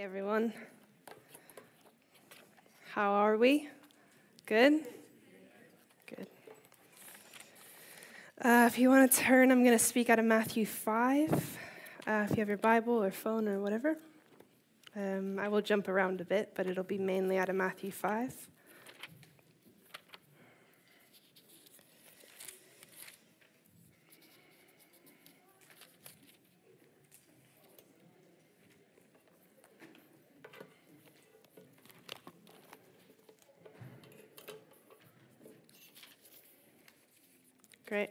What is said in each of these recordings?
Hey everyone. How are we? Good? Good. Uh, if you want to turn, I'm going to speak out of Matthew 5. Uh, if you have your Bible or phone or whatever. Um, I will jump around a bit, but it'll be mainly out of Matthew 5. Great.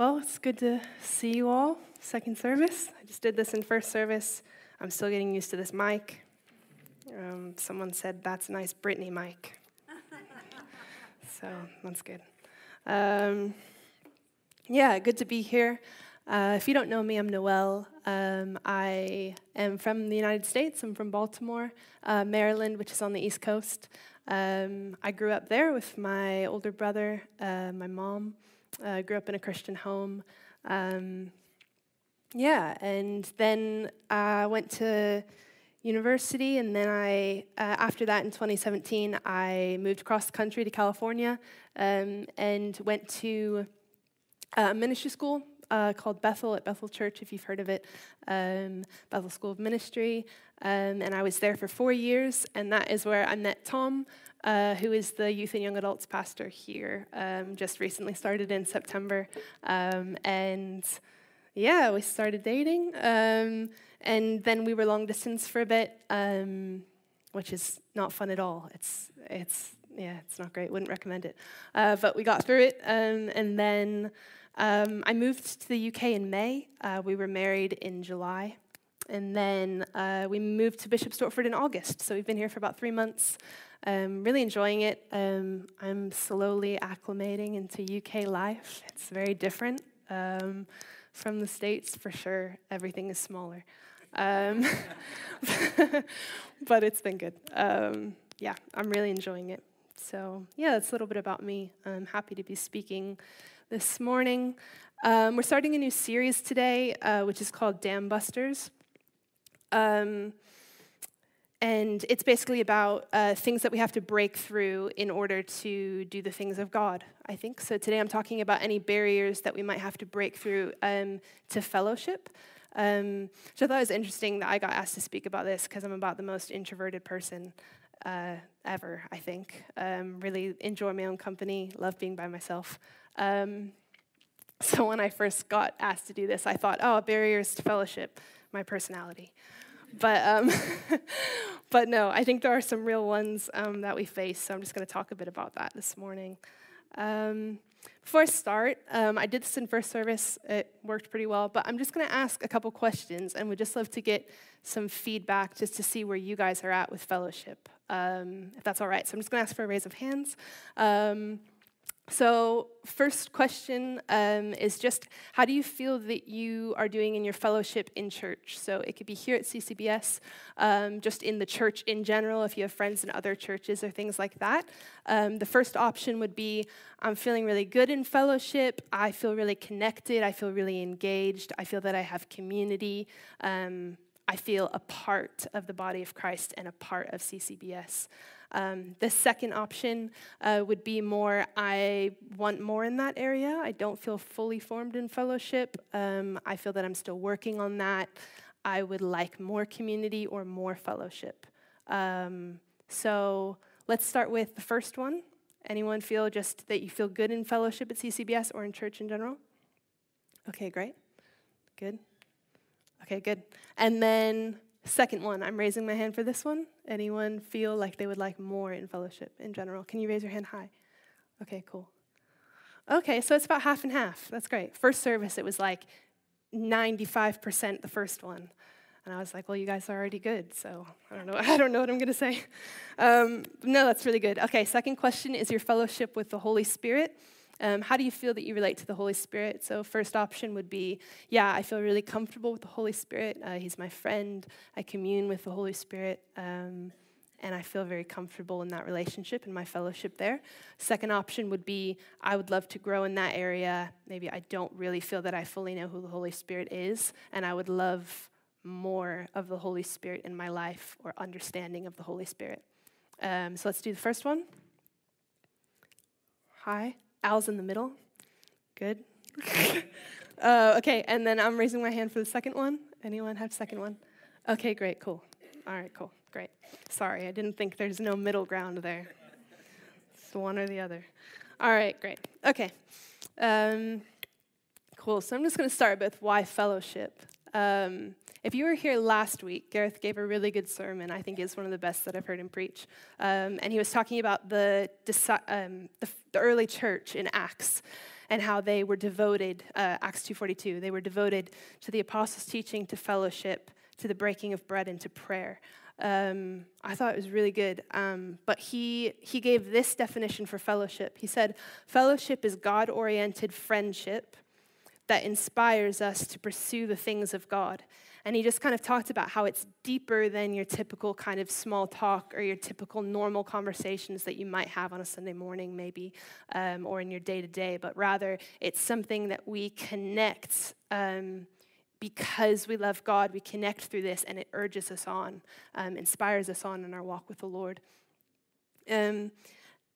Well, it's good to see you all. Second service. I just did this in first service. I'm still getting used to this mic. Um, someone said, that's a nice Britney mic. so that's good. Um, yeah, good to be here. Uh, if you don't know me, I'm Noelle. Um, I am from the United States. I'm from Baltimore, uh, Maryland, which is on the East Coast. Um, I grew up there with my older brother, uh, my mom. Uh, grew up in a Christian home. Um, yeah, and then I went to university, and then I, uh, after that in 2017, I moved across the country to California um, and went to a ministry school uh, called Bethel at Bethel Church, if you've heard of it, um, Bethel School of Ministry. Um, and I was there for four years, and that is where I met Tom, uh, who is the youth and young adults pastor here. Um, just recently started in September. Um, and yeah, we started dating. Um, and then we were long distance for a bit, um, which is not fun at all. It's, it's, yeah, it's not great. Wouldn't recommend it. Uh, but we got through it. and then um, I moved to the UK in May. Uh, we were married in July. And then uh, we moved to Bishop Stortford in August. So we've been here for about three months. Um, really enjoying it. Um, I'm slowly acclimating into UK life. It's very different um, from the States, for sure. Everything is smaller. Um, but it's been good. Um, yeah, I'm really enjoying it. So, yeah, that's a little bit about me. I'm happy to be speaking this morning. Um, we're starting a new series today, uh, which is called Dam Busters. Um, and it's basically about uh, things that we have to break through in order to do the things of God, I think. So today I'm talking about any barriers that we might have to break through um, to fellowship. Um, so I thought it was interesting that I got asked to speak about this because I'm about the most introverted person uh, ever, I think. Um, really enjoy my own company, love being by myself. Um, so when I first got asked to do this, I thought, oh, barriers to fellowship, my personality. But, um, but no, I think there are some real ones um, that we face, so I'm just going to talk a bit about that this morning. Um, before I start, um, I did this in first service. It worked pretty well, but I'm just going to ask a couple questions, and we'd just love to get some feedback just to see where you guys are at with fellowship, um, if that's all right. So I'm just going to ask for a raise of hands. Um, so, first question um, is just how do you feel that you are doing in your fellowship in church? So, it could be here at CCBS, um, just in the church in general, if you have friends in other churches or things like that. Um, the first option would be I'm feeling really good in fellowship. I feel really connected. I feel really engaged. I feel that I have community. I feel a part of the body of Christ and a part of CCBS. Um, the second option uh, would be more I want more in that area. I don't feel fully formed in fellowship. Um, I feel that I'm still working on that. I would like more community or more fellowship. Um, so let's start with the first one. Anyone feel just that you feel good in fellowship at CCBS or in church in general? Okay, great. Good. Okay, good. And then Second one, I'm raising my hand for this one. Anyone feel like they would like more in fellowship in general? Can you raise your hand high? Okay, cool. Okay, so it's about half and half. That's great. First service, it was like 95% the first one. And I was like, well, you guys are already good, so I don't know, I don't know what I'm going to say. Um, no, that's really good. Okay, second question is your fellowship with the Holy Spirit. Um, how do you feel that you relate to the Holy Spirit? So, first option would be, yeah, I feel really comfortable with the Holy Spirit. Uh, he's my friend. I commune with the Holy Spirit. Um, and I feel very comfortable in that relationship and my fellowship there. Second option would be I would love to grow in that area. Maybe I don't really feel that I fully know who the Holy Spirit is, and I would love more of the Holy Spirit in my life or understanding of the Holy Spirit. Um, so let's do the first one. Hi. Al's in the middle. Good. uh, okay, and then I'm raising my hand for the second one. Anyone have second one? Okay, great, cool. All right, cool, great. Sorry, I didn't think there's no middle ground there. It's one or the other. All right, great. Okay. Um, cool. So I'm just going to start with why fellowship. Um, if you were here last week, Gareth gave a really good sermon. I think is one of the best that I've heard him preach. Um, and he was talking about the, um, the, the, early church in Acts and how they were devoted, uh, Acts 2.42, they were devoted to the apostles' teaching, to fellowship, to the breaking of bread, and to prayer. Um, I thought it was really good. Um, but he, he gave this definition for fellowship. He said, Fellowship is God oriented friendship that inspires us to pursue the things of God. And he just kind of talked about how it's deeper than your typical kind of small talk or your typical normal conversations that you might have on a Sunday morning, maybe, um, or in your day to day, but rather it's something that we connect. Um, because we love God, we connect through this and it urges us on, um, inspires us on in our walk with the Lord. Um,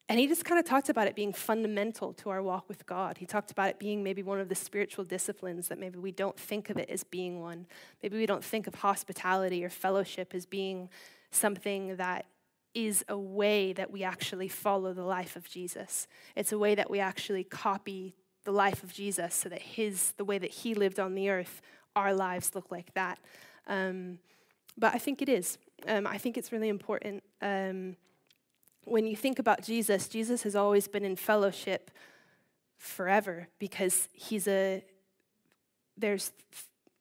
and he just kind of talked about it being fundamental to our walk with God. He talked about it being maybe one of the spiritual disciplines that maybe we don't think of it as being one. Maybe we don't think of hospitality or fellowship as being something that is a way that we actually follow the life of Jesus. It's a way that we actually copy the life of Jesus so that his the way that he lived on the earth, our lives look like that. Um, but I think it is. Um, I think it's really important. Um, when you think about Jesus, Jesus has always been in fellowship forever because he's a, there's,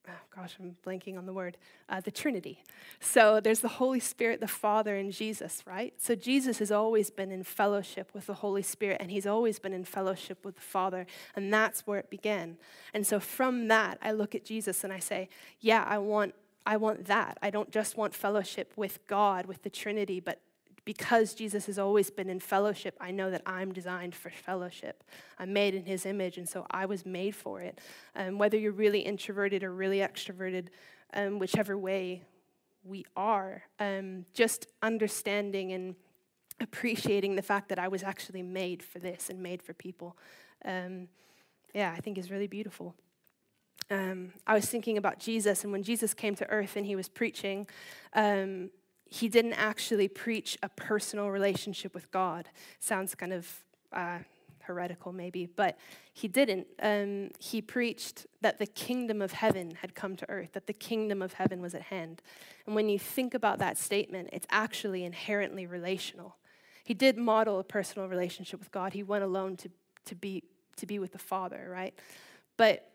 oh gosh, I'm blanking on the word, uh, the Trinity. So there's the Holy Spirit, the Father, and Jesus, right? So Jesus has always been in fellowship with the Holy Spirit, and he's always been in fellowship with the Father, and that's where it began. And so from that, I look at Jesus and I say, yeah, I want I want that. I don't just want fellowship with God, with the Trinity, but because Jesus has always been in fellowship, I know that I'm designed for fellowship. I'm made in his image, and so I was made for it. Um, whether you're really introverted or really extroverted, um, whichever way we are, um, just understanding and appreciating the fact that I was actually made for this and made for people, um, yeah, I think is really beautiful. Um, I was thinking about Jesus, and when Jesus came to earth and he was preaching, um, he didn't actually preach a personal relationship with God. Sounds kind of uh, heretical, maybe, but he didn't. Um, he preached that the kingdom of heaven had come to earth, that the kingdom of heaven was at hand. And when you think about that statement, it's actually inherently relational. He did model a personal relationship with God. He went alone to, to, be, to be with the Father, right? But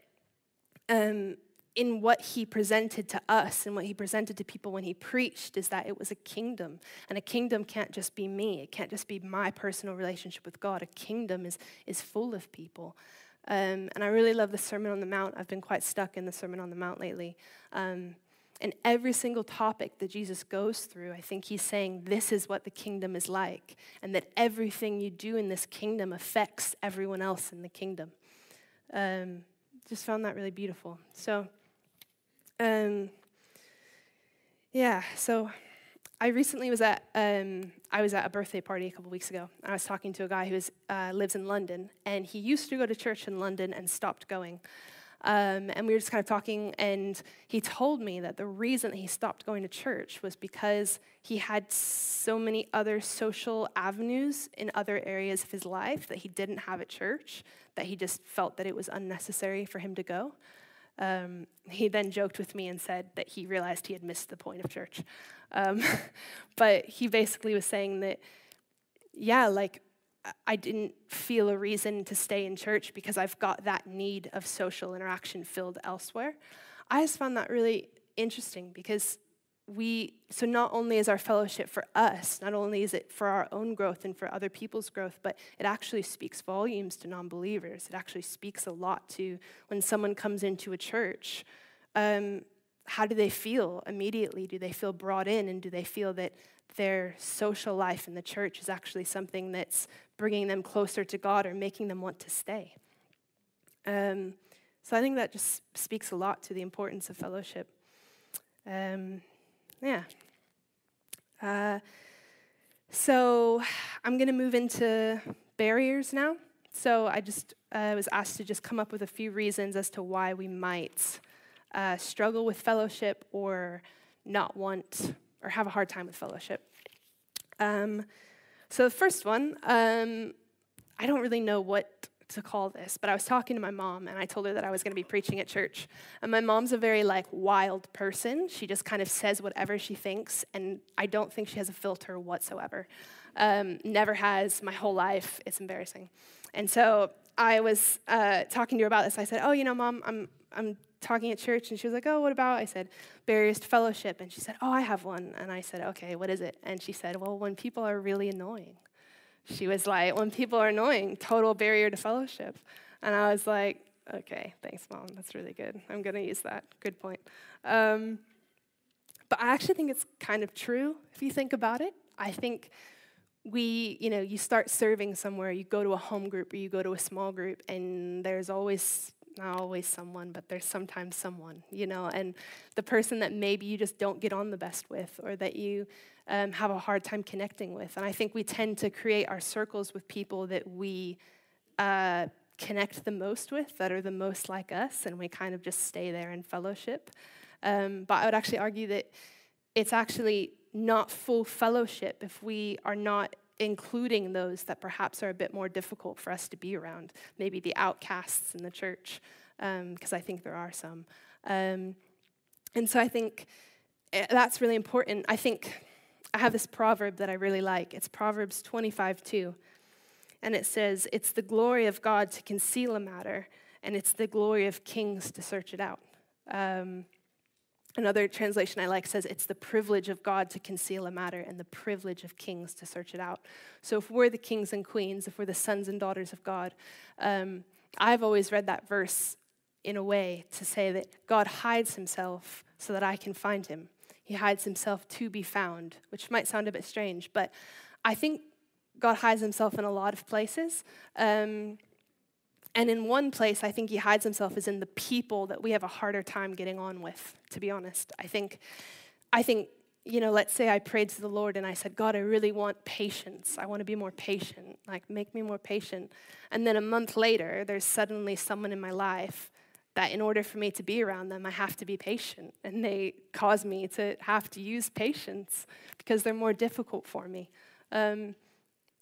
um, in what he presented to us and what he presented to people when he preached is that it was a kingdom. And a kingdom can't just be me, it can't just be my personal relationship with God. A kingdom is, is full of people. Um, and I really love the Sermon on the Mount. I've been quite stuck in the Sermon on the Mount lately. Um, and every single topic that Jesus goes through, I think he's saying this is what the kingdom is like, and that everything you do in this kingdom affects everyone else in the kingdom. Um, just found that really beautiful. So, um, yeah, so I recently was at um, I was at a birthday party a couple weeks ago. I was talking to a guy who uh, lives in London, and he used to go to church in London and stopped going. Um, and we were just kind of talking, and he told me that the reason that he stopped going to church was because he had so many other social avenues in other areas of his life that he didn't have at church, that he just felt that it was unnecessary for him to go. Um, he then joked with me and said that he realized he had missed the point of church. Um, but he basically was saying that, yeah, like I didn't feel a reason to stay in church because I've got that need of social interaction filled elsewhere. I just found that really interesting because we, so not only is our fellowship for us, not only is it for our own growth and for other people's growth, but it actually speaks volumes to non believers. It actually speaks a lot to when someone comes into a church. Um, how do they feel immediately? Do they feel brought in? And do they feel that their social life in the church is actually something that's bringing them closer to God or making them want to stay? Um, so I think that just speaks a lot to the importance of fellowship. Um, yeah. Uh, so I'm going to move into barriers now. So I just uh, was asked to just come up with a few reasons as to why we might uh, struggle with fellowship or not want or have a hard time with fellowship. Um, so the first one, um, I don't really know what to call this, but I was talking to my mom and I told her that I was going to be preaching at church. And my mom's a very like wild person. She just kind of says whatever she thinks, and I don't think she has a filter whatsoever. Um, never has my whole life. It's embarrassing. And so I was uh, talking to her about this. I said, "Oh, you know, mom, I'm I'm talking at church," and she was like, "Oh, what about?" I said, "Barriers to fellowship," and she said, "Oh, I have one." And I said, "Okay, what is it?" And she said, "Well, when people are really annoying." She was like, when people are annoying, total barrier to fellowship. And I was like, okay, thanks, mom. That's really good. I'm going to use that. Good point. Um, but I actually think it's kind of true if you think about it. I think we, you know, you start serving somewhere, you go to a home group or you go to a small group, and there's always, not always someone, but there's sometimes someone, you know, and the person that maybe you just don't get on the best with or that you um, have a hard time connecting with. And I think we tend to create our circles with people that we uh, connect the most with, that are the most like us, and we kind of just stay there in fellowship. Um, but I would actually argue that it's actually not full fellowship if we are not including those that perhaps are a bit more difficult for us to be around, maybe the outcasts in the church, because um, I think there are some. Um, and so I think eh, that's really important. I think I have this proverb that I really like. It's Proverbs 25 2. And it says, It's the glory of God to conceal a matter, and it's the glory of kings to search it out. Um, another translation I like says, It's the privilege of God to conceal a matter, and the privilege of kings to search it out. So if we're the kings and queens, if we're the sons and daughters of God, um, I've always read that verse in a way to say that God hides himself so that I can find him. He hides himself to be found, which might sound a bit strange, but I think God hides himself in a lot of places. Um, and in one place, I think he hides himself is in the people that we have a harder time getting on with, to be honest. I think, I think, you know, let's say I prayed to the Lord and I said, God, I really want patience. I want to be more patient. Like, make me more patient. And then a month later, there's suddenly someone in my life that in order for me to be around them, I have to be patient. And they cause me to have to use patience because they're more difficult for me. Um,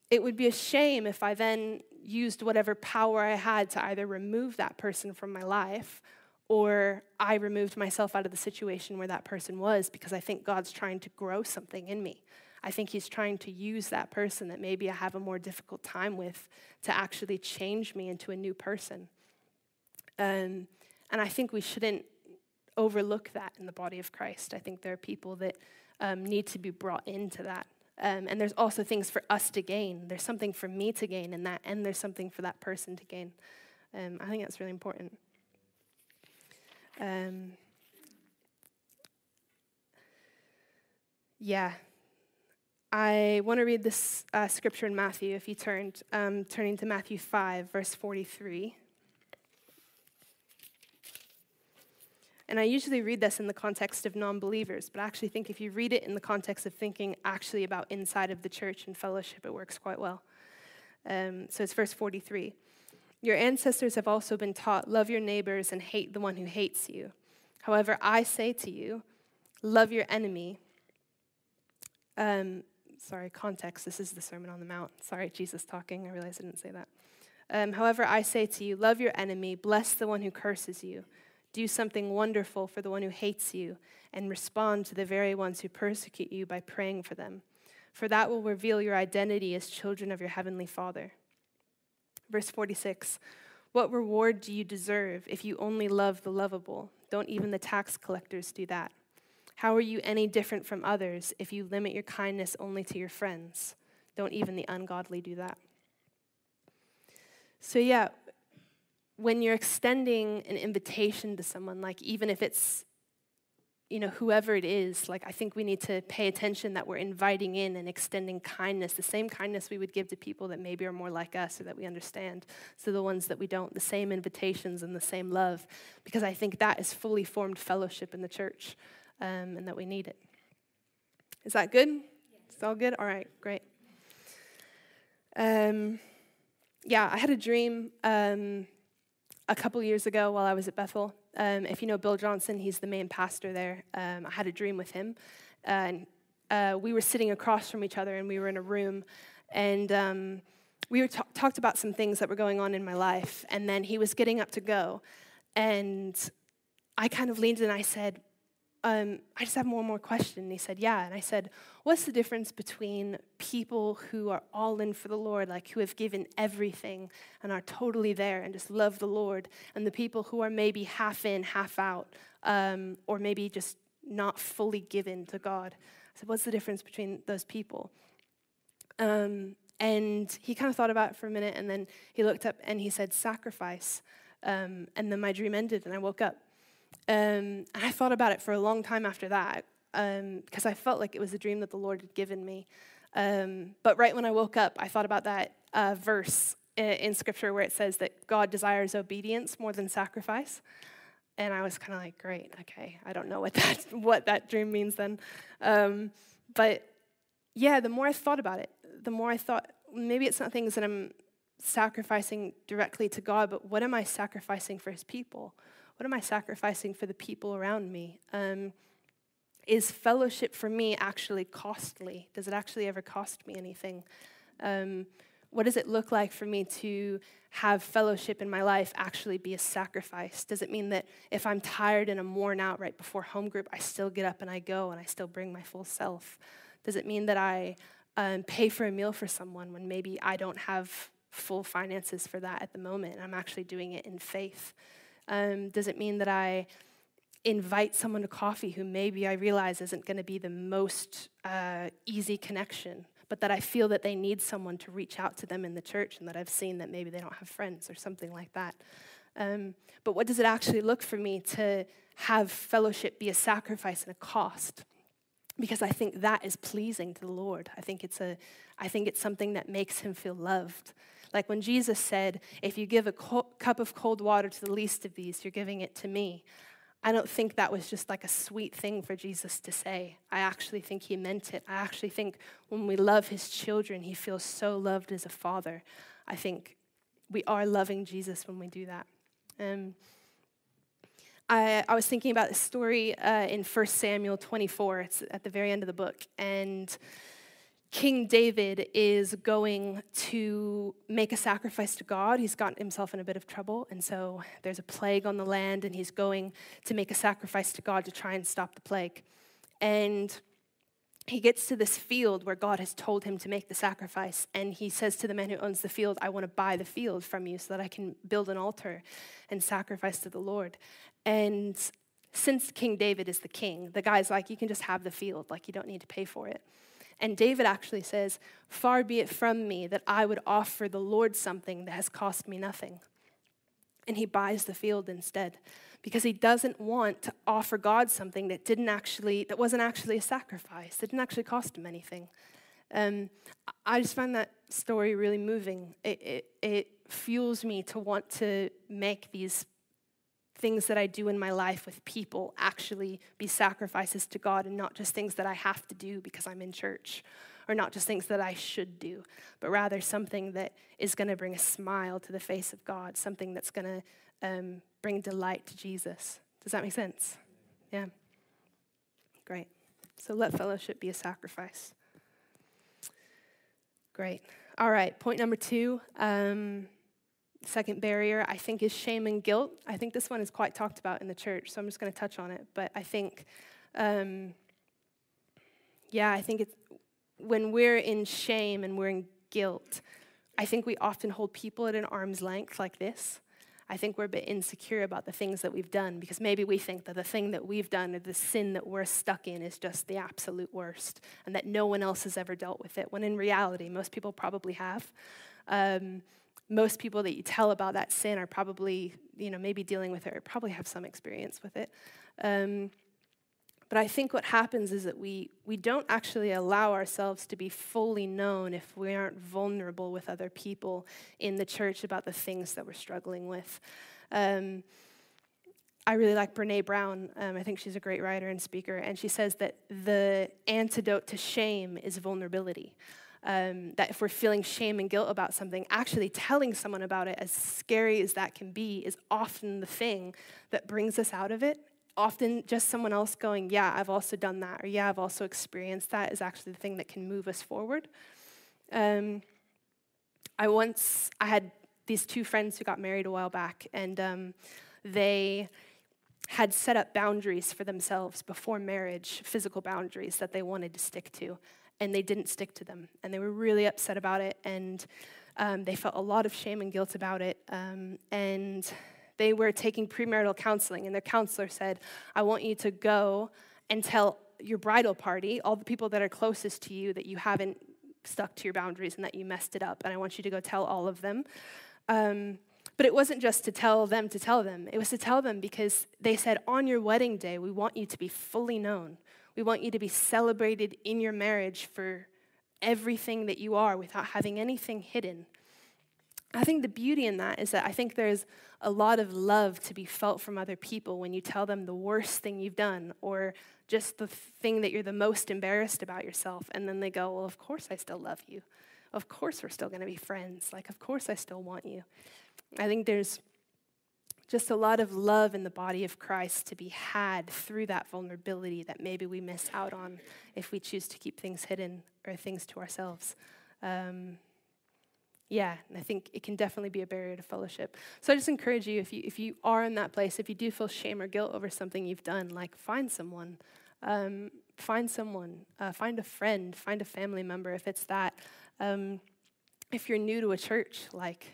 it would be a shame if I then used whatever power I had to either remove that person from my life or I removed myself out of the situation where that person was because I think God's trying to grow something in me. I think He's trying to use that person that maybe I have a more difficult time with to actually change me into a new person. Um, and I think we shouldn't overlook that in the body of Christ. I think there are people that um, need to be brought into that. Um, and there's also things for us to gain. There's something for me to gain in that, and there's something for that person to gain. Um, I think that's really important. Um, yeah. I want to read this uh, scripture in Matthew. If you turned, um, turning to Matthew 5, verse 43. And I usually read this in the context of non believers, but I actually think if you read it in the context of thinking actually about inside of the church and fellowship, it works quite well. Um, so it's verse 43. Your ancestors have also been taught, love your neighbors and hate the one who hates you. However, I say to you, love your enemy. Um, sorry, context. This is the Sermon on the Mount. Sorry, Jesus talking. I realize I didn't say that. Um, however, I say to you, love your enemy, bless the one who curses you. Do something wonderful for the one who hates you, and respond to the very ones who persecute you by praying for them. For that will reveal your identity as children of your heavenly Father. Verse 46 What reward do you deserve if you only love the lovable? Don't even the tax collectors do that. How are you any different from others if you limit your kindness only to your friends? Don't even the ungodly do that. So, yeah, when you're extending an invitation to someone, like even if it's, you know, whoever it is, like I think we need to pay attention that we're inviting in and extending kindness, the same kindness we would give to people that maybe are more like us or that we understand. So the ones that we don't, the same invitations and the same love, because I think that is fully formed fellowship in the church. um, and that we need it. Is that good? Yes. It's all good? All right, great. Um, yeah, I had a dream um, a couple years ago while I was at Bethel. Um, if you know Bill Johnson, he's the main pastor there. Um, I had a dream with him, and uh, we were sitting across from each other, and we were in a room, and um, we were talked about some things that were going on in my life, and then he was getting up to go, and I kind of leaned and I said, um, I just have one more question. And he said, Yeah. And I said, What's the difference between people who are all in for the Lord, like who have given everything and are totally there and just love the Lord, and the people who are maybe half in, half out, um, or maybe just not fully given to God? I said, What's the difference between those people? Um, and he kind of thought about it for a minute, and then he looked up and he said, Sacrifice. Um, and then my dream ended, and I woke up. Um, and I thought about it for a long time after that because um, I felt like it was a dream that the Lord had given me. Um, but right when I woke up, I thought about that uh, verse in, in, Scripture where it says that God desires obedience more than sacrifice. And I was kind of like, great, okay, I don't know what that, what that dream means then. Um, but yeah, the more I thought about it, the more I thought, maybe it's not things that I'm sacrificing directly to God, but what am I sacrificing for His people? What am I sacrificing for the people around me? Um, is fellowship for me actually costly? Does it actually ever cost me anything? Um, what does it look like for me to have fellowship in my life actually be a sacrifice? Does it mean that if I'm tired and I'm worn out right before home group, I still get up and I go and I still bring my full self? Does it mean that I um, pay for a meal for someone when maybe I don't have full finances for that at the moment? I'm actually doing it in faith. Um, does it mean that I invite someone to coffee who maybe I realize isn't going to be the most uh, easy connection, but that I feel that they need someone to reach out to them in the church and that I've seen that maybe they don't have friends or something like that? Um, but what does it actually look for me to have fellowship be a sacrifice and a cost? Because I think that is pleasing to the Lord. I think it's a, I think it's something that makes him feel loved. Like when Jesus said, If you give a co- cup of cold water to the least of these, you're giving it to me. I don't think that was just like a sweet thing for Jesus to say. I actually think he meant it. I actually think when we love his children, he feels so loved as a father. I think we are loving Jesus when we do that. Um, I, I, was thinking about this story uh, in 1 Samuel 24. It's at the very end of the book. And King David is going to make a sacrifice to God. He's gotten himself in a bit of trouble, and so there's a plague on the land, and he's going to make a sacrifice to God to try and stop the plague. And he gets to this field where God has told him to make the sacrifice, and he says to the man who owns the field, I want to buy the field from you so that I can build an altar and sacrifice to the Lord. And since King David is the king, the guy's like, You can just have the field, like, you don't need to pay for it. And David actually says, Far be it from me that I would offer the Lord something that has cost me nothing. And he buys the field instead because he doesn't want to offer God something that didn't actually, that wasn't actually a sacrifice, that didn't actually cost him anything. Um, I just find that story really moving. It, it, it fuels me to want to make these things that I do in my life with people actually be sacrifices to God and not just things that I have to do because I'm in church or not just things that I should do, but rather something that is going to bring a smile to the face of God, something that's going to um, bring delight to Jesus. Does that make sense? Yeah. Great. So let fellowship be a sacrifice. Great. All right, point number two. Um, second barrier, I think, is shame and guilt. I think this one is quite talked about in the church, so I'm just going to touch on it. But I think, um, yeah, I think it's when we're in shame and we're in guilt, I think we often hold people at an arm's length like this. I think we're a bit insecure about the things that we've done because maybe we think that the thing that we've done or the sin that we're stuck in is just the absolute worst and that no one else has ever dealt with it, when in reality, most people probably have. Um, most people that you tell about that sin are probably, you know, maybe dealing with it or probably have some experience with it. Um, but I think what happens is that we, we don't actually allow ourselves to be fully known if we aren't vulnerable with other people in the church about the things that we're struggling with. Um, I really like Brene Brown. Um, I think she's a great writer and speaker. And she says that the antidote to shame is vulnerability. Um, that if we're feeling shame and guilt about something, actually telling someone about it, as scary as that can be, is often the thing that brings us out of it. Often, just someone else going, Yeah, I've also done that, or Yeah, I've also experienced that, is actually the thing that can move us forward. Um, I once, I had these two friends who got married a while back, and um, they had set up boundaries for themselves before marriage, physical boundaries that they wanted to stick to, and they didn't stick to them. And they were really upset about it, and um, they felt a lot of shame and guilt about it. Um, and they were taking premarital counseling, and their counselor said, I want you to go and tell your bridal party, all the people that are closest to you, that you haven't stuck to your boundaries and that you messed it up. And I want you to go tell all of them. Um, but it wasn't just to tell them to tell them, it was to tell them because they said, on your wedding day, we want you to be fully known. We want you to be celebrated in your marriage for everything that you are without having anything hidden. I think the beauty in that is that I think there's a lot of love to be felt from other people when you tell them the worst thing you've done or just the thing that you're the most embarrassed about yourself. And then they go, Well, of course I still love you. Of course we're still going to be friends. Like, of course I still want you. I think there's just a lot of love in the body of Christ to be had through that vulnerability that maybe we miss out on if we choose to keep things hidden or things to ourselves. Um, yeah, I think it can definitely be a barrier to fellowship. So I just encourage you if you if you are in that place, if you do feel shame or guilt over something you've done, like find someone, um, find someone, uh, find a friend, find a family member if it's that. Um, if you're new to a church, like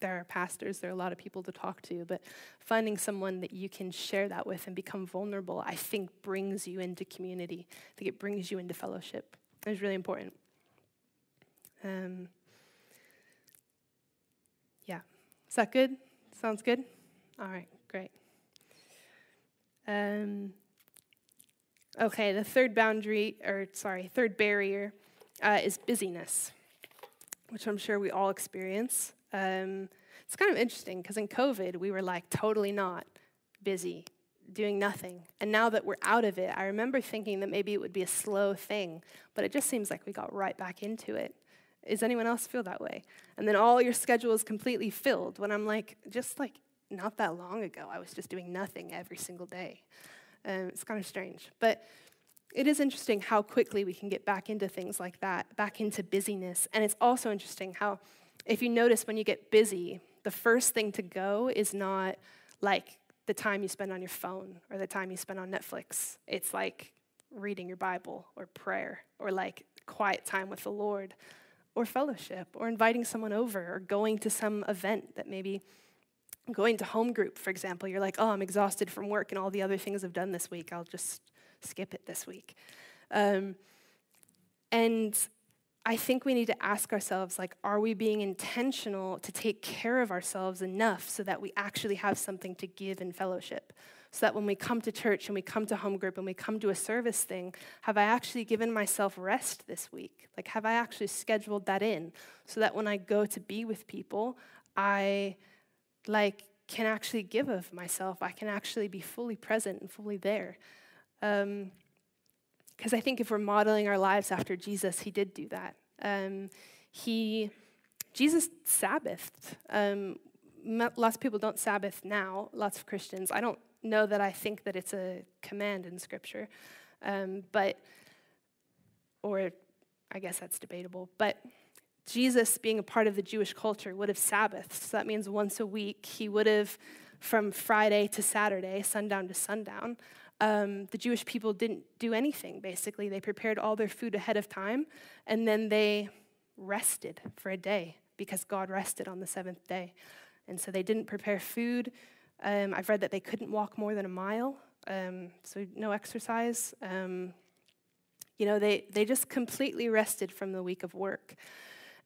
there are pastors, there are a lot of people to talk to, but finding someone that you can share that with and become vulnerable, I think brings you into community. I think it brings you into fellowship. It's really important. Um, yeah. Is that good? Sounds good? All right, great. Um, okay, the third boundary, or sorry, third barrier uh, is busyness, which I'm sure we all experience. Um, it's kind of interesting because in COVID, we were like totally not busy, doing nothing. And now that we're out of it, I remember thinking that maybe it would be a slow thing, but it just seems like we got right back into it. Does anyone else feel that way? And then all your schedule is completely filled when I'm like, just like not that long ago, I was just doing nothing every single day. Um, it's kind of strange. But it is interesting how quickly we can get back into things like that, back into busyness. And it's also interesting how if you notice when you get busy, the first thing to go is not like the time you spend on your phone or the time you spend on Netflix. It's like reading your Bible or prayer or like quiet time with the Lord or fellowship or inviting someone over or going to some event that maybe going to home group, for example. You're like, oh, I'm exhausted from work and all the other things I've done this week. I'll just skip it this week. Um, and I think we need to ask ourselves like are we being intentional to take care of ourselves enough so that we actually have something to give in fellowship? So that when we come to church and we come to home group and we come to a service thing, have I actually given myself rest this week? Like have I actually scheduled that in so that when I go to be with people, I like can actually give of myself. I can actually be fully present and fully there. Um, because I think if we're modeling our lives after Jesus, he did do that. Um, he, Jesus Sabbathed. Um, lots of people don't Sabbath now, lots of Christians. I don't know that I think that it's a command in Scripture, um, but, or I guess that's debatable, but Jesus, being a part of the Jewish culture, would have Sabbathed. So that means once a week, he would have, from Friday to Saturday, sundown to sundown, um, the Jewish people didn't do anything, basically. They prepared all their food ahead of time, and then they rested for a day because God rested on the seventh day. And so they didn't prepare food. Um, I've read that they couldn't walk more than a mile, um, so no exercise. Um, you know, they, they just completely rested from the week of work.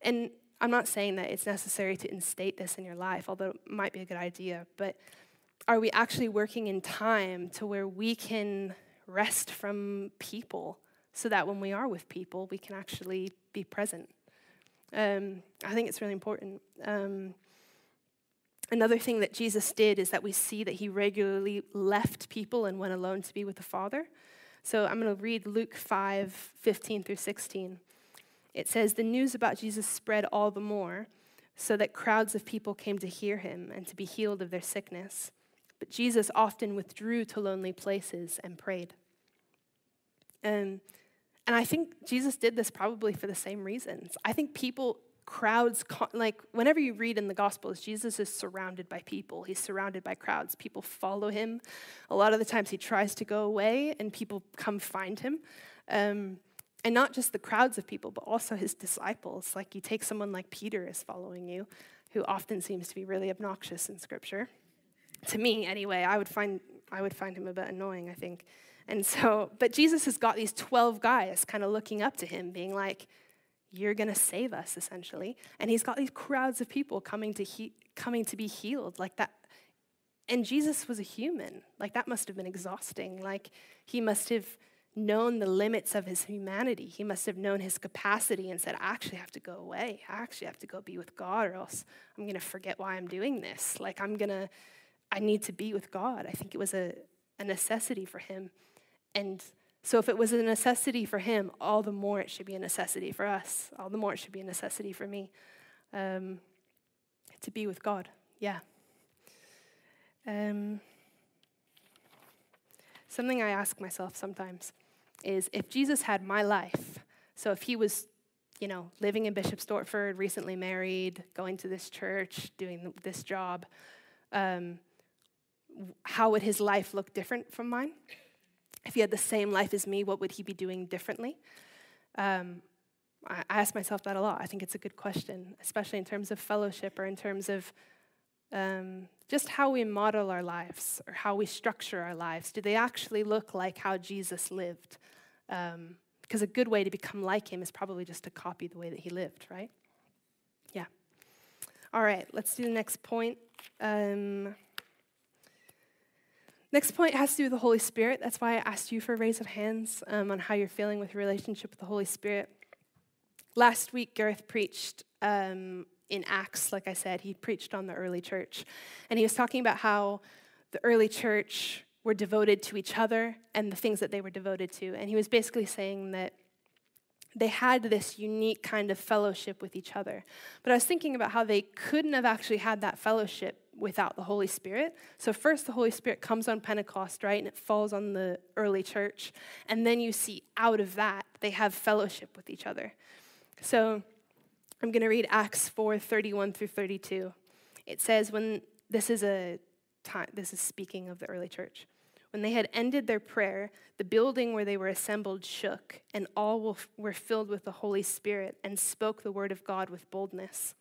And I'm not saying that it's necessary to instate this in your life, although it might be a good idea, but are we actually working in time to where we can rest from people so that when we are with people, we can actually be present? Um, I think it's really important. Um, Another thing that Jesus did is that we see that he regularly left people and went alone to be with the Father. So I'm going to read Luke 5 15 through 16. It says, The news about Jesus spread all the more, so that crowds of people came to hear him and to be healed of their sickness. But Jesus often withdrew to lonely places and prayed. And, and I think Jesus did this probably for the same reasons. I think people crowds, like whenever you read in the Gospels, Jesus is surrounded by people. He's surrounded by crowds. People follow him. A lot of the times he tries to go away and people come find him. Um, and not just the crowds of people, but also his disciples. Like you take someone like Peter is following you, who often seems to be really obnoxious in Scripture. To me, anyway, I would find I would find him a bit annoying. I think. And so, but Jesus has got these 12 guys kind of looking up to him, being like, you're going to save us essentially. And he's got these crowds of people coming to he- coming to be healed like that and jesus was a human. Like that must have been exhausting. Like he must have known the limits of his humanity. He must have known his capacity and said i actually have to go away. I actually have to go be with god or else i'm going to forget why i'm doing this. Like i'm going to i need to be with god i think it was a, a necessity for him and so if it was a necessity for him, all the more it should be a necessity for us. All the more it should be a necessity for me um, to be with God. Yeah. Um, something I ask myself sometimes is if Jesus had my life, so if he was, you know, living in Bishop Stortford, recently married, going to this church, doing this job, um, how would his life look different from mine? If he had the same life as me, what would he be doing differently? Um, I, ask myself that a lot. I think it's a good question, especially in terms of fellowship or in terms of um, just how we model our lives or how we structure our lives. Do they actually look like how Jesus lived? Um, because a good way to become like him is probably just to copy the way that he lived, right? Yeah. All right, let's do the next point. Um, Next point has to do with the Holy Spirit. That's why I asked you for a raise of hands um, on how you're feeling with your relationship with the Holy Spirit. Last week, Gareth preached um, in Acts, like I said, he preached on the early church. And he was talking about how the early church were devoted to each other and the things that they were devoted to. And he was basically saying that they had this unique kind of fellowship with each other. But I was thinking about how they couldn't have actually had that fellowship without the Holy Spirit. So, first, the Holy Spirit comes on Pentecost, right? And it falls on the early church. And then you see out of that, they have fellowship with each other. So, I'm going to read Acts 4 31 through 32. It says, when this is a time, this is speaking of the early church. When they had ended their prayer, the building where they were assembled shook, and all were filled with the Holy Spirit and spoke the word of God with boldness.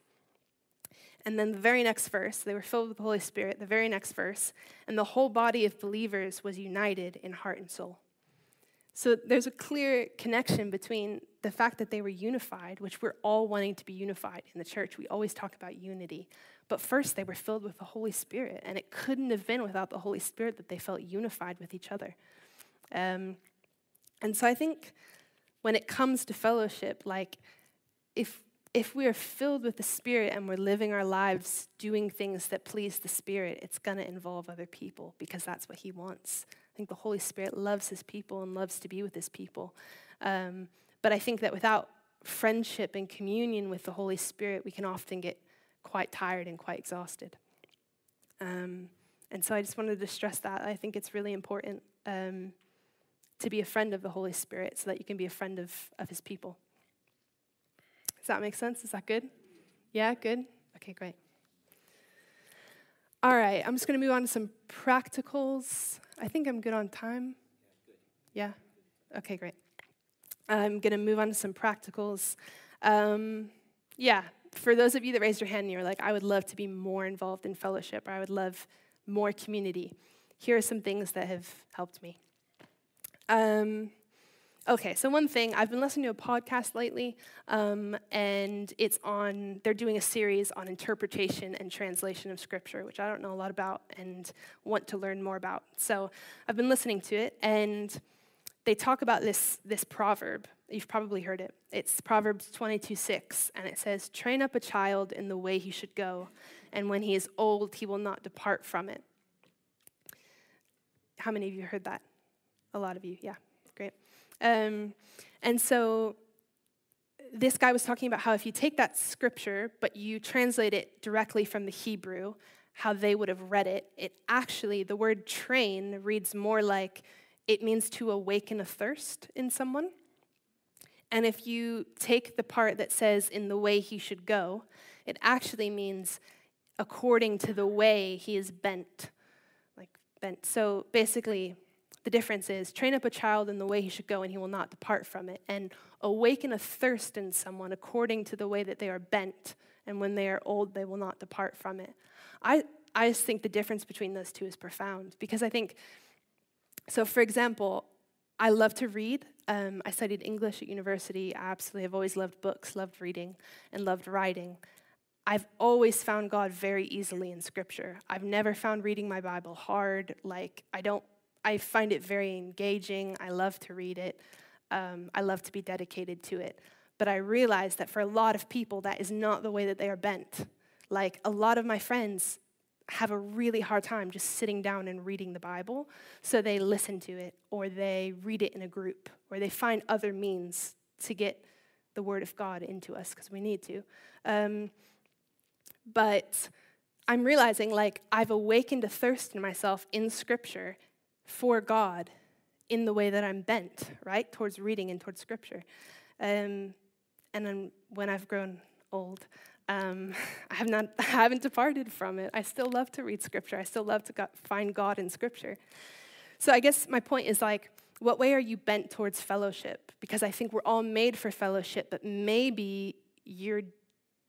And then the very next verse, they were filled with the Holy Spirit, the very next verse, and the whole body of believers was united in heart and soul. So there's a clear connection between the fact that they were unified, which we're all wanting to be unified in the church. We always talk about unity. But first, they were filled with the Holy Spirit, and it couldn't have been without the Holy Spirit that they felt unified with each other. Um, and so I think when it comes to fellowship, like if if we are filled with the Spirit and we're living our lives doing things that please the Spirit, it's going to involve other people because that's what He wants. I think the Holy Spirit loves His people and loves to be with His people. Um, but I think that without friendship and communion with the Holy Spirit, we can often get quite tired and quite exhausted. Um, and so I just wanted to stress that. I think it's really important um, to be a friend of the Holy Spirit so that you can be a friend of, of His people. Does that make sense? Is that good? Yeah, good? Okay, great. All right, I'm just going to move on to some practicals. I think I'm good on time. Yeah? Okay, great. I'm going to move on to some practicals. Um, yeah, for those of you that raised your hand and you're like, I would love to be more involved in fellowship, or I would love more community, here are some things that have helped me. Um, Okay, so one thing, I've been listening to a podcast lately, um, and it's on, they're doing a series on interpretation and translation of Scripture, which I don't know a lot about and want to learn more about. So I've been listening to it, and they talk about this, this proverb. You've probably heard it. It's Proverbs 22 6, and it says, Train up a child in the way he should go, and when he is old, he will not depart from it. How many of you heard that? A lot of you, yeah, great. Um, and so this guy was talking about how if you take that scripture, but you translate it directly from the Hebrew, how they would have read it, it actually, the word train reads more like it means to awaken a thirst in someone. And if you take the part that says in the way he should go, it actually means according to the way he is bent. Like bent. So basically, the difference is train up a child in the way he should go and he will not depart from it. And awaken a thirst in someone according to the way that they are bent. And when they are old, they will not depart from it. I, I just think the difference between those two is profound because I think, so for example, I love to read. Um, I studied English at university. I absolutely have always loved books, loved reading, and loved writing. I've always found God very easily in Scripture. I've never found reading my Bible hard. Like, I don't, I find it very engaging. I love to read it. Um, I love to be dedicated to it. But I realize that for a lot of people, that is not the way that they are bent. Like, a lot of my friends have a really hard time just sitting down and reading the Bible, so they listen to it, or they read it in a group, or they find other means to get the Word of God into us because we need to. Um, but I'm realizing like I've awakened a thirst in myself in Scripture for God in the way that I'm bent, right, towards reading and towards Scripture. Um, and then when I've grown old, um, I, have not, I haven't departed from it. I still love to read scripture. I still love to go, find God in scripture. So I guess my point is like, what way are you bent towards fellowship? Because I think we're all made for fellowship, but maybe you're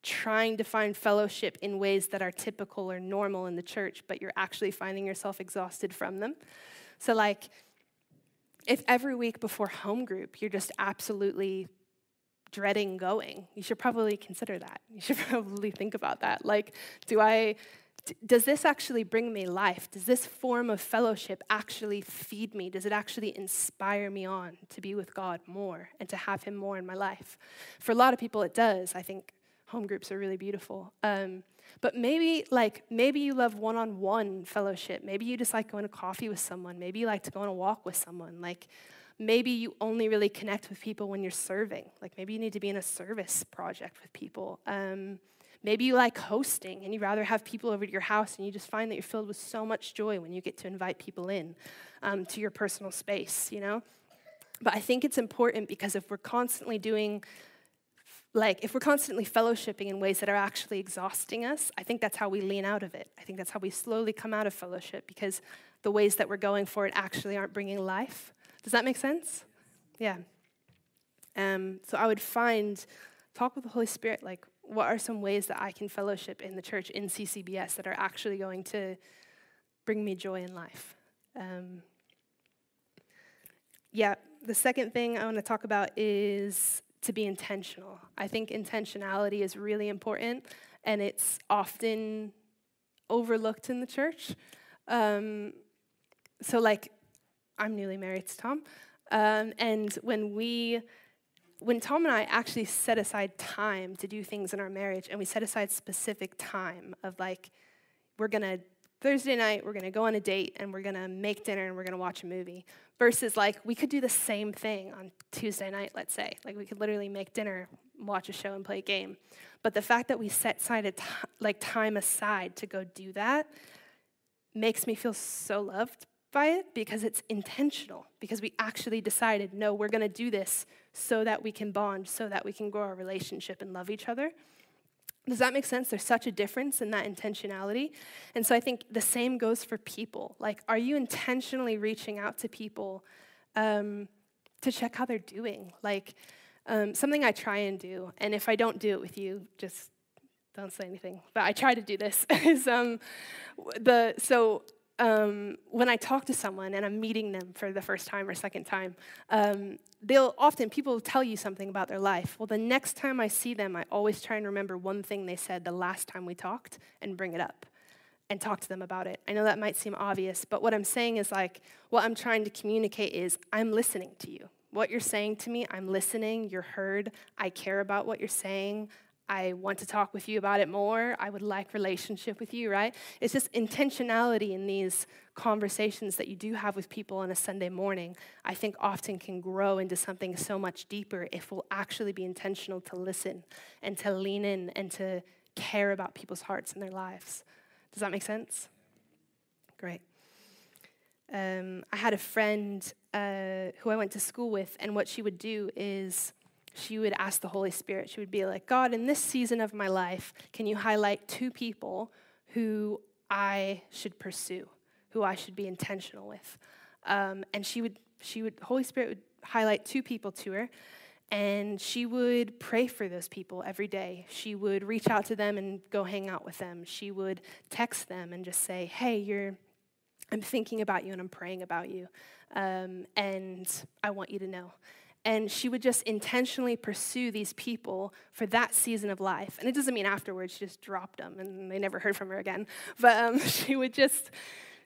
trying to find fellowship in ways that are typical or normal in the church, but you're actually finding yourself exhausted from them. So, like, if every week before home group you're just absolutely dreading going, you should probably consider that. You should probably think about that. Like, do I, does this actually bring me life? Does this form of fellowship actually feed me? Does it actually inspire me on to be with God more and to have Him more in my life? For a lot of people, it does. I think home groups are really beautiful. Um, but maybe, like, maybe you love one on one fellowship. Maybe you just like going to coffee with someone. Maybe you like to go on a walk with someone. Like, maybe you only really connect with people when you're serving. Like maybe you need to be in a service project with people. Um, maybe you like hosting and you'd rather have people over to your house and you just find that you're filled with so much joy when you get to invite people in um, to your personal space, you know? But I think it's important because if we're constantly doing, like, if we're constantly fellowshipping in ways that are actually exhausting us, I think that's how we lean out of it. I think that's how we slowly come out of fellowship because the ways that we're going for it actually aren't bringing life. Does that make sense? Yeah. Um, so I would find, talk with the Holy Spirit, like, what are some ways that I can fellowship in the church in CCBS that are actually going to bring me joy in life? Um, yeah, the second thing I want to talk about is to be intentional. I think intentionality is really important, and it's often overlooked in the church. Um, so, like, I'm newly married to Tom. Um, and when we, when Tom and I actually set aside time to do things in our marriage, and we set aside specific time of like, we're gonna Thursday night, we're gonna go on a date and we're gonna make dinner and we're gonna watch a movie. Versus like we could do the same thing on Tuesday night, let's say. Like we could literally make dinner, watch a show, and play a game. But the fact that we set aside t- like time aside to go do that makes me feel so loved by it because it's intentional, because we actually decided, no, we're going to do this so that we can bond, so that we can grow our relationship and love each other. Does that make sense? There's such a difference in that intentionality. And so I think the same goes for people. Like, are you intentionally reaching out to people um, to check how they're doing? Like, um, something I try and do, and if I don't do it with you, just don't say anything. But I try to do this. is um, the so um, when I talk to someone and I'm meeting them for the first time or second time, um, they'll often, people tell you something about their life. Well, the next time I see them, I always try and remember one thing they said the last time we talked and bring it up and talk to them about it. I know that might seem obvious, but what I'm saying is like, what I'm trying to communicate is I'm listening to you. what you're saying to me, I'm listening, you're heard, I care about what you're saying, I want to talk with you about it more. I would like relationship with you, right? It's just intentionality in these conversations that you do have with people on a Sunday morning, I think often can grow into something so much deeper if we'll actually be intentional to listen and to lean in and to care about people's hearts and their lives. Does that make sense? Great. Um, I had a friend uh, who I went to school with, and what she would do is she would ask the Holy Spirit, she would be like, God, in this season of my life, can you highlight two people who I should pursue, who I should be intentional with? Um, and she would, she would, Holy Spirit would highlight two people to her, and she would pray for those people every day. She would reach out to them and go hang out with them. She would text them and just say, Hey, you're, I'm thinking about you and I'm praying about you. Um, and I want you to know and she would just intentionally pursue these people for that season of life. And it doesn't mean afterwards she just dropped them and they never heard from her again. But um, she would just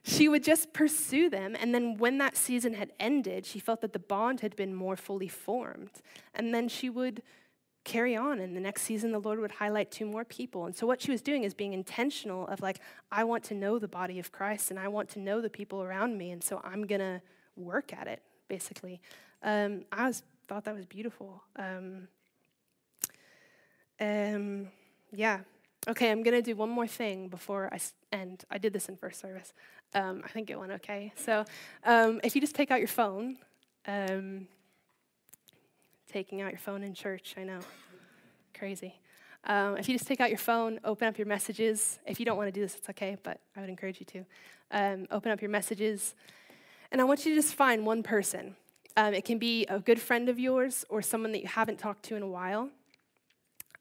she would just pursue them. And then when that season had ended, she felt that the bond had been more fully formed. And then she would carry on. And the next season, the Lord would highlight two more people. And so what she was doing is being intentional of like, I want to know the body of Christ and I want to know the people around me. And so I'm going to work at it, basically um, I was, thought that was beautiful. Um, um, yeah. Okay, I'm going to do one more thing before I end. I did this in first service. Um, I think it went okay. So um, if you just take out your phone, um, taking out your phone in church, I know, crazy. Um, if you just take out your phone, open up your messages. If you don't want to do this, it's okay, but I would encourage you to. Um, open up your messages. And I want you to just find one person. Um, it can be a good friend of yours or someone that you haven't talked to in a while.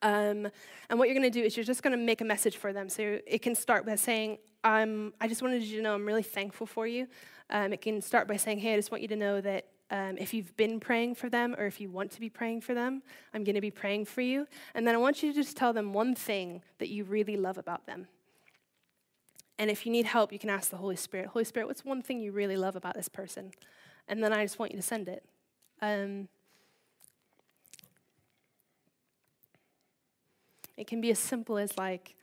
Um, and what you're going to do is you're just going to make a message for them. So it can start by saying, I just wanted you to know I'm really thankful for you. Um, it can start by saying, hey, I just want you to know that um, if you've been praying for them or if you want to be praying for them, I'm going to be praying for you. And then I want you to just tell them one thing that you really love about them. And if you need help, you can ask the Holy Spirit, Holy Spirit, what's one thing you really love about this person? And then I just want you to send it. Um, it can be as simple as like,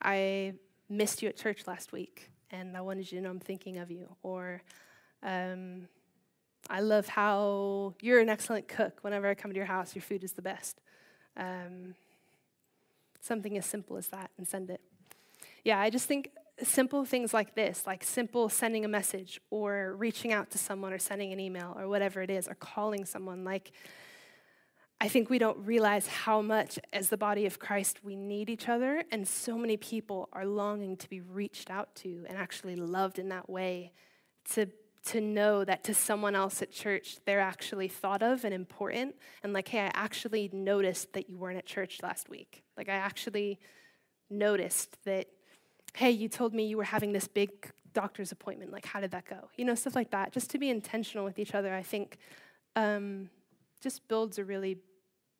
I missed you at church last week, and I wanted you to know I'm thinking of you. Or, um, I love how you're an excellent cook. Whenever I come to your house, your food is the best. Um, something as simple as that, and send it. Yeah, I just think simple things like this, like simple sending a message or reaching out to someone or sending an email or whatever it is, or calling someone, like, I think we don't realize how much, as the body of Christ, we need each other, and so many people are longing to be reached out to and actually loved in that way. To, to know that to someone else at church, they're actually thought of and important, and like, hey, I actually noticed that you weren't at church last week. Like, I actually noticed that hey, you told me you were having this big doctor's appointment. Like, how did that go? You know, stuff like that. Just to be intentional with each other, I think um, just builds a really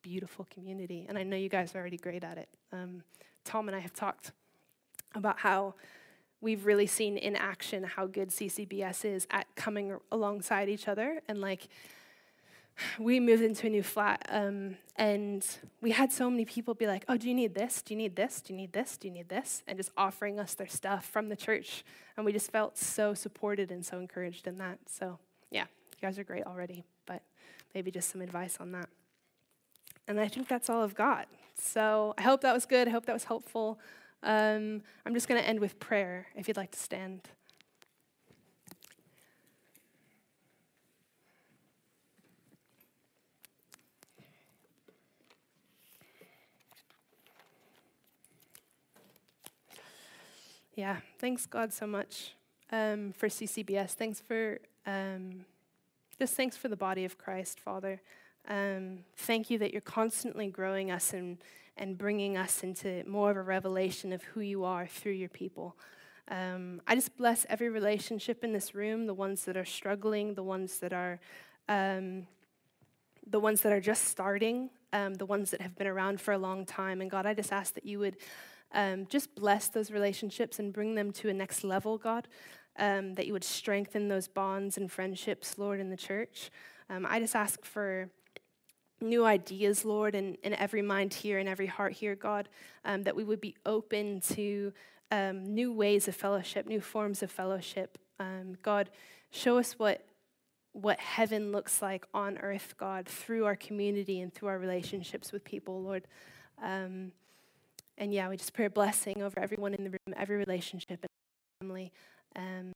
beautiful community. And I know you guys are already great at it. Um, Tom and I have talked about how we've really seen in action how good CCBS is at coming alongside each other and like we moved into a new flat um, and we had so many people be like, oh, do you need this? Do you need this? Do you need this? Do you need this? And just offering us their stuff from the church. And we just felt so supported and so encouraged in that. So, yeah, you guys are great already, but maybe just some advice on that. And I think that's all I've got. So I hope that was good. I hope that was helpful. Um, I'm just going to end with prayer if you'd like to stand. Yeah, thanks God so much um, for CCBS. Thanks for um, just thanks for the body of Christ, Father. Um, thank you that you're constantly growing us and and bringing us into more of a revelation of who you are through your people. Um, I just bless every relationship in this room, the ones that are struggling, the ones that are um, the ones that are just starting, um, the ones that have been around for a long time. And God, I just ask that you would um, just bless those relationships and bring them to a next level, God. Um, that you would strengthen those bonds and friendships, Lord, in the church. Um, I just ask for new ideas, Lord, in, in every mind here and every heart here, God, um, that we would be open to um, new ways of fellowship, new forms of fellowship. Um, God, show us what what heaven looks like on earth, God, through our community and through our relationships with people, Lord. And yeah, we just pray a blessing over everyone in the room, every relationship and family. Um,